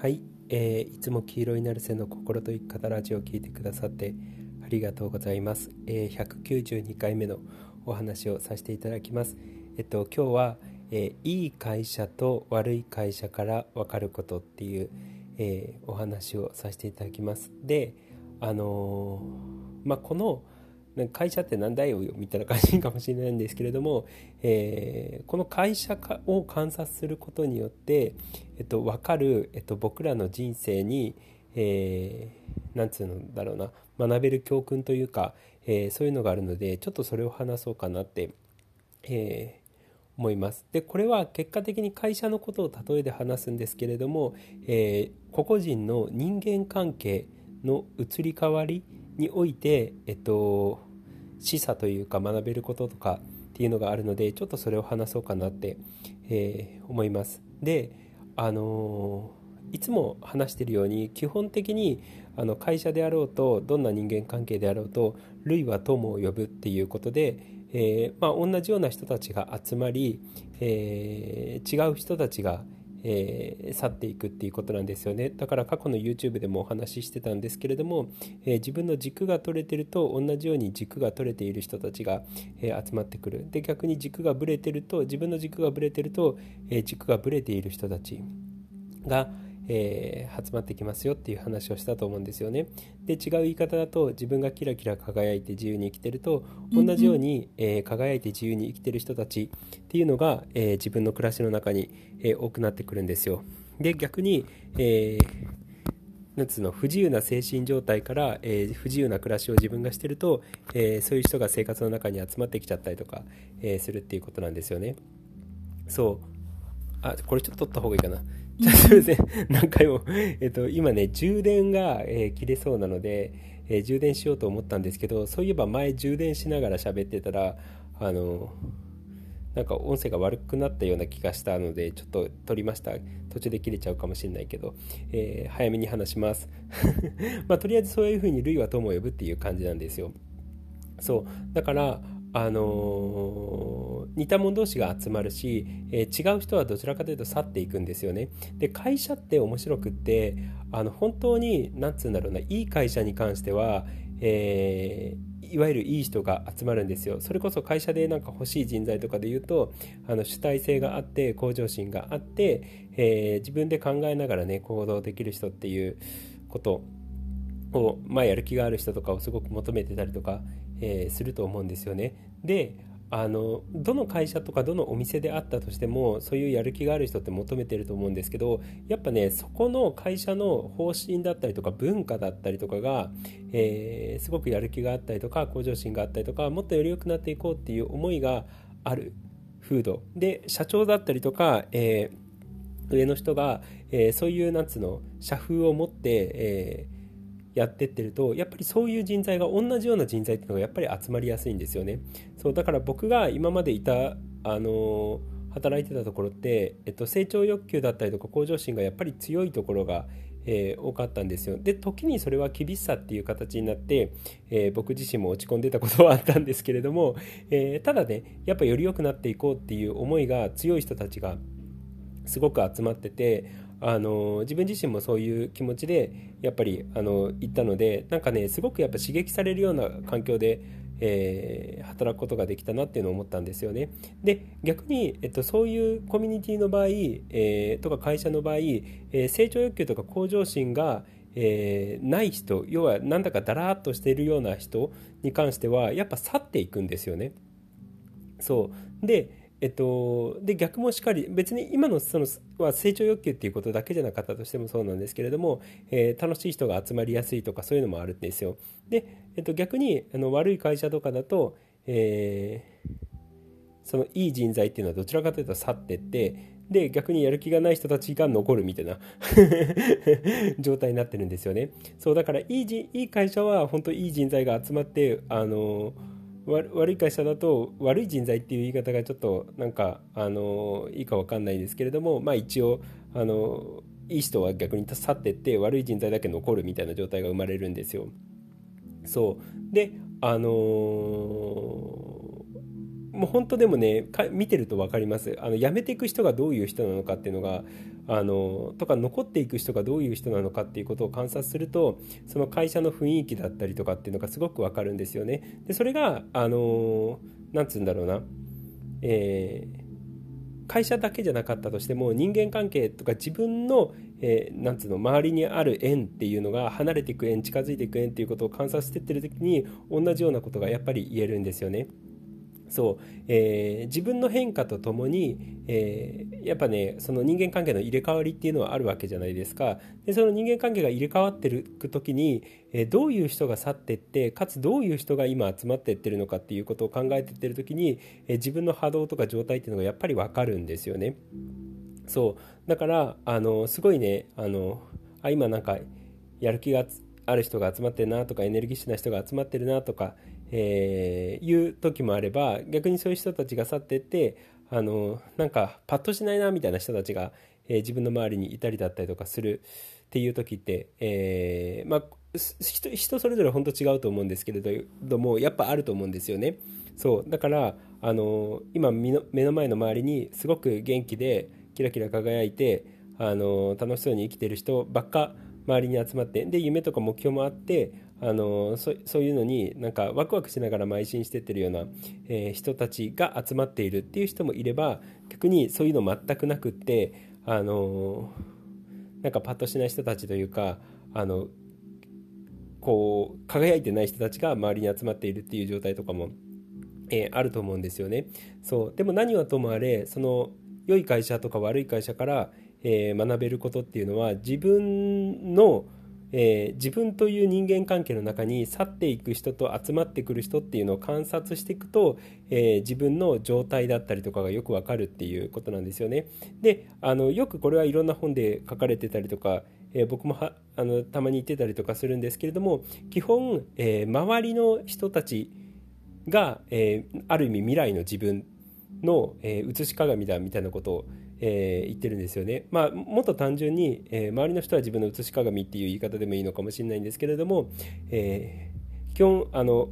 はい、えー、いつも黄色いなるせの心と生き方ラジオを聞いてくださってありがとうございます、えー、192回目のお話をさせていただきます。えっと今日は、えー、いい会社と悪い会社から分かることっていう、えー、お話をさせていただきます。であのー、まあこの会社って何だよみたいな感じかもしれないんですけれども、えー、この会社を観察することによって、えっと、分かる、えっと、僕らの人生に、えー、なんつうのだろうな学べる教訓というか、えー、そういうのがあるのでちょっとそれを話そうかなって、えー、思います。でこれは結果的に会社のことを例えで話すんですけれども、えー、個々人の人間関係の移り変わりにおいて、えっと、示唆というか学べることとかっていうのがあるのでちょっとそれを話そうかなって、えー、思います。であのー、いつも話しているように基本的にあの会社であろうとどんな人間関係であろうと類は友を呼ぶっていうことで、えー、まあ、同じような人たちが集まり、え違う人たちがえー、去っていくっていうことなんですよね。だから過去の YouTube でもお話ししてたんですけれども、えー、自分の軸が取れてると同じように軸が取れている人たちが、えー、集まってくる。で逆に軸がぶれてると自分の軸がぶれてると、え軸がぶれている人たちが、えー、集まってきますよっていう話をしたと思うんですよね。で違う言い方だと自分がキラキラ輝いて自由に生きてると同じように、えー、輝いて自由に生きてる人たちっていうのが、えー、自分の暮らしの中に、え多くなってくるんですよ。で逆に、えなんつうの不自由な精神状態から、えー、不自由な暮らしを自分がしてると、えー、そういう人が生活の中に集まってきちゃったりとか、えー、するっていうことなんですよね。そうあこれちょっと取った方がいいかな。じゃあすいません。何回も。えっと、今ね、充電が、えー、切れそうなので、えー、充電しようと思ったんですけど、そういえば前充電しながら喋ってたら、あの、なんか音声が悪くなったような気がしたので、ちょっと撮りました。途中で切れちゃうかもしれないけど、えー、早めに話します。まあ、とりあえずそういう風に類は友を呼ぶっていう感じなんですよ。そう。だから、あのー、似た者同士が集まるし、えー、違う人はどちらかというと去っていくんですよね。で会社って面白くってあの本当に何つうんだろうないい会社に関しては、えー、いわゆるいい人が集まるんですよ。それこそ会社でなんか欲しい人材とかで言うとあの主体性があって向上心があって、え自分で考えながらね行動できる人っていうことを、まあ、やる気がある人とかをすごく求めてたりとか、えー、すると思うんですよね。であのどの会社とかどのお店であったとしてもそういうやる気がある人って求めてると思うんですけどやっぱねそこの会社の方針だったりとか文化だったりとかが、えー、すごくやる気があったりとか向上心があったりとかもっとより良くなっていこうっていう思いがある風土で社長だったりとか、えー、上の人が、えー、そういうなんつうの社風を持って、えーやってってるとやっぱりそういう人材が同じような人材っていうのがやっぱり集まりやすいんですよね。そうだから僕が今までいたあの働いてたところって、えっと、成長欲求だったりとか向上心がやっぱり強いところが、えー、多かったんですよ。で時にそれは厳しさっていう形になって、えー、僕自身も落ち込んでたことはあったんですけれども、えー、ただねやっぱより良くなっていこうっていう思いが強い人たちがすごく集まっててあの自分自身もそういう気持ちでやっぱりあの行ったのでなんかねすごくやっぱ刺激されるような環境で、えー、働くことができたなっていうのを思ったんですよね。で逆に、えっと、そういうコミュニティの場合、えー、とか会社の場合、えー、成長欲求とか向上心がえー、ない人要はなんだかだらーっとしているような人に関してはやっぱ去っていくんですよね。そうでえっと、で逆もしっかり別に今のそのは成長欲求っていうことだけじゃなかったとしてもそうなんですけれども、えー、楽しい人が集まりやすいとかそういうのもあるんですよ。で、えっと、逆にあの悪い会社とかだと、えー、そのいい人材っていうのはどちらかというと去ってってで逆にやる気がない人たちが残るみたいな 状態になってるんですよね。そうだからいいいい会社は本当いい人材が集まってあのー悪い会社だと悪い人材っていう言い方がちょっとなんかあのいいか分かんないですけれどもまあ一応あのいい人は逆に去ってって悪い人材だけ残るみたいな状態が生まれるんですよ。そうであのー、もう本当でもね見てると分かりますあの辞めていく人がどういう人なのかっていうのがあのとか残っていく人がどういう人なのかっていうことを観察するとその会社の雰囲気だったりとかっていうのがすごくわかるんですよね。でそれがあのなんつうんだろうな、えー会社だけじゃなかったとしても人間関係とか自分の、えー、なんつうの周りにある縁っていうのが離れていく縁近づいていく縁っていうことを観察してってる時に同じようなことがやっぱり言えるんですよね。そう、えー、自分の変化とともに、えー、やっぱねその人間関係の入れ替わりっていうのはあるわけじゃないですか。でその人間関係が入れ替わってる時に、えー、どういう人が去ってってかつどういう人が今集まってってるのかっていうことを考えてってる時に、え自分の波動とか状態っていうのがやっぱり分かるんですよね。そう。だからあのすごいねあのあ今なんかやる気がある人が集まってるなとかエネルギッシュな人が集まってるなとか、えー、いう時もあれば逆にそういう人たちが去ってってあのなんかパッとしないなみたいな人たちが、えー、自分の周りにいたりだったりとかするっていう時って、えー、まあ人人それぞれ本当違うと思うんですけれどもやっぱあると思うんですよね。そうだからあの今目の前の周りにすごく元気でキラキラ輝いてあの楽しそうに生きてる人ばっか周りに集まってで夢とか目標もあってあのそそういうのになんかワクワクしながら邁進してってるような、えー、人たちが集まっているっていう人もいれば逆にそういうの全くなくってあのなんかパッとしない人たちというかあのこう輝いてない人たちが周りに集まっているっていう状態とかも、えー、あると思うんですよね。そうでも何はともあれその良い会社とか悪い会社から、えー、学べることっていうのは自分のえー、自分という人間関係の中に去っていく人と集まってくる人っていうのを観察していくと、えー、自分の状態だったりとかがよくわかるっていうことなんですよね。であのよくこれはいろんな本で書かれてたりとか、え、僕もはあのたまに言ってたりとかするんですけれども基本、え周りの人たちが、えある意味未来の自分の、え写し鏡だみたいなことをえー、言ってるんですよね。まあ、もっと単純に、えー、周りの人は自分の写し鏡っていう言い方でもいいのかもしれないんですけれども、えー、基本あの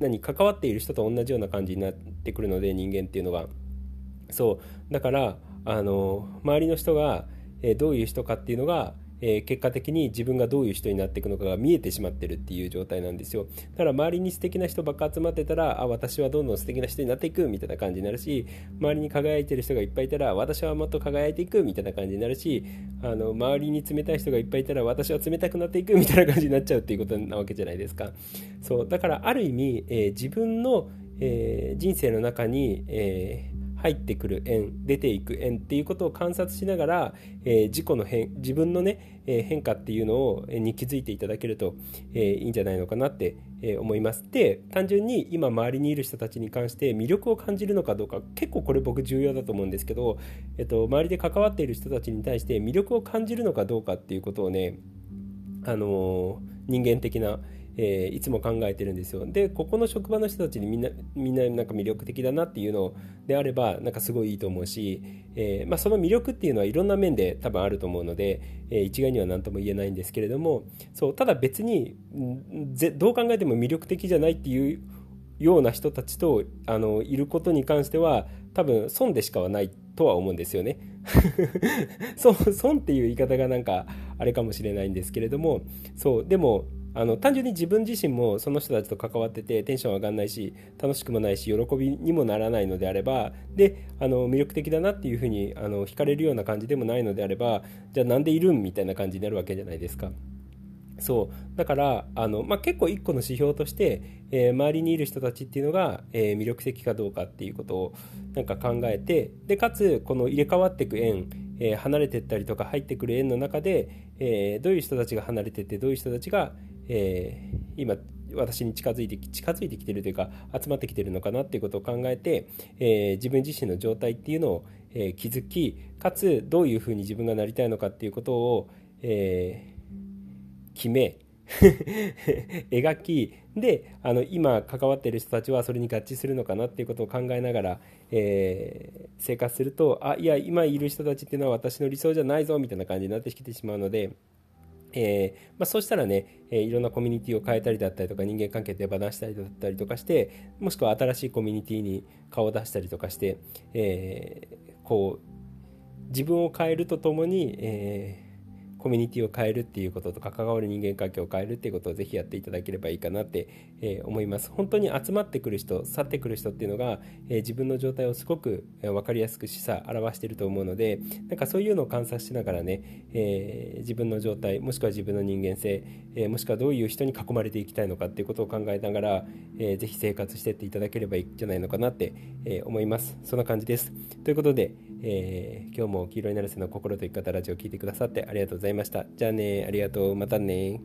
何関わっている人と同じような感じになってくるので人間っていうのがそうだからあの周りの人が、えどういう人かっていうのがえー、結果的に自分がどういう人になっていくのかが見えてしまってるっていう状態なんですよ。だから周りに素敵な人ばっか集まってたらあ私はどんどん素敵な人になっていくみたいな感じになるし周りに輝いてる人がいっぱいいたら私はもっと輝いていくみたいな感じになるしあの周りに冷たい人がいっぱいいたら私は冷たくなっていくみたいな感じになっちゃうっていうことなわけじゃないですか。そうだからある意味、えー、自分の、えー、人生の中に、え入ってくる円出ていく円っていうことを観察しながら、えー、自己の変自分のね、えー、変化っていうのを、に気づいていただけると、えー、いいんじゃないのかなって、えー、思います。で単純に今周りにいる人たちに関して魅力を感じるのかどうか結構これ僕重要だと思うんですけど、えっと、周りで関わっている人たちに対して魅力を感じるのかどうかっていうことをねあの人間的なえー、いつも考えてるんですよでここの職場の人たちにみんなみんななんか魅力的だなっていうのであればなんかすごいいいと思うし、えー、まあ、その魅力っていうのはいろんな面で多分あると思うので、えー、一概には何とも言えないんですけれどもそうただ別にどう考えても魅力的じゃないっていうような人たちとあのいることに関しては多分損でしかはないとは思うんですよね。損っていう言い方がなんかあれかもしれないんですけれどもそうでもあの単純に自分自身もその人たちと関わっててテンション上がんないし楽しくもないし喜びにもならないのであればであの魅力的だなっていうふうにあの惹かれるような感じでもないのであればじゃあなんでいるんみたいな感じになるわけじゃないですか。そうだからあの、まあ、結構一個の指標として、えー、周りにいる人たちっていうのが、えー、魅力的かどうかっていうことをなんか考えてでかつこの入れ替わっていく縁、えー、離れてったりとか入ってくる縁の中で、えどういう人たちが離れてってどういう人たちが、えー、今私に近づいて近づいてきてるというか集まってきてるのかなっていうことを考えて、えー、自分自身の状態っていうのを、えー、気づきかつどういうふうに自分がなりたいのかっていうことを、え決め 描きであの今関わっている人たちはそれに合致するのかなっていうことを考えながら、え生活するとあいや今いる人たちっていうのは私の理想じゃないぞみたいな感じになってきてしまうので。えー、まあ、そうしたらね、えー、いろんなコミュニティを変えたりだったりとか人間関係で手放したりだったりとかしてもしくは新しいコミュニティに顔を出したりとかして、えー、こう自分を変えるとともに、えコミュニティを変えるっていうこととか関わる人間関係を変えるっていうことをぜひやっていただければいいかなって、え思います。本当に集まってくる人去ってくる人っていうのが、え自分の状態をすごく分かりやすく示唆表していると思うのでなんかそういうのを観察しながらね、えー、自分の状態もしくは自分の人間性、えー、もしくはどういう人に囲まれていきたいのかっていうことを考えながら、えー、ぜひ生活していっていただければいいんじゃないのかなって、え思います。そんな感じです。ということで、え今日も黄色いナルセの心と生き方ラジオを聴いてくださってありがとうございました。じゃあね、ありがとう。またね。